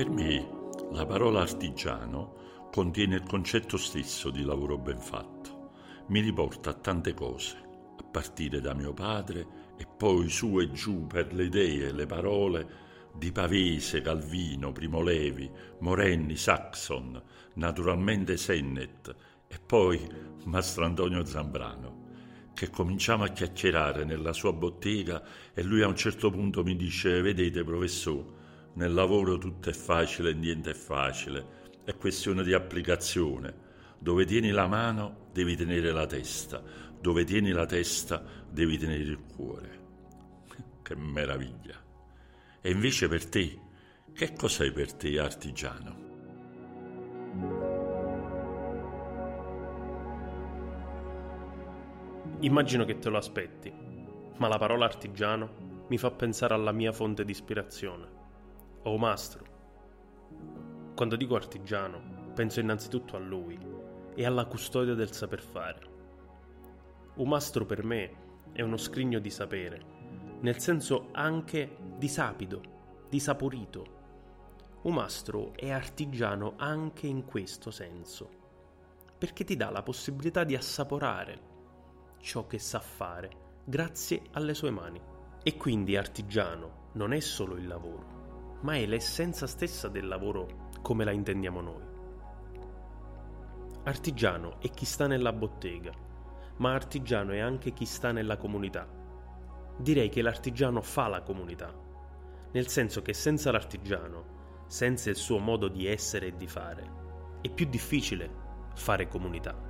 Per me la parola artigiano contiene il concetto stesso di lavoro ben fatto. Mi riporta a tante cose, a partire da mio padre e poi su e giù per le idee, le parole di Pavese, Calvino, Primo Levi, Morenni, Saxon, naturalmente Sennett e poi Mastro Antonio Zambrano, che cominciamo a chiacchierare nella sua bottega e lui a un certo punto mi dice, vedete professore, nel lavoro tutto è facile e niente è facile, è questione di applicazione. Dove tieni la mano devi tenere la testa, dove tieni la testa devi tenere il cuore. Che meraviglia! E invece per te, che cos'è per te artigiano? Immagino che te lo aspetti, ma la parola artigiano mi fa pensare alla mia fonte di ispirazione o mastro. Quando dico artigiano, penso innanzitutto a lui e alla custodia del saper fare. Un mastro per me è uno scrigno di sapere, nel senso anche di sapido, di saporito. Un mastro è artigiano anche in questo senso, perché ti dà la possibilità di assaporare ciò che sa fare grazie alle sue mani. E quindi artigiano non è solo il lavoro, ma è l'essenza stessa del lavoro come la intendiamo noi. Artigiano è chi sta nella bottega, ma artigiano è anche chi sta nella comunità. Direi che l'artigiano fa la comunità, nel senso che senza l'artigiano, senza il suo modo di essere e di fare, è più difficile fare comunità.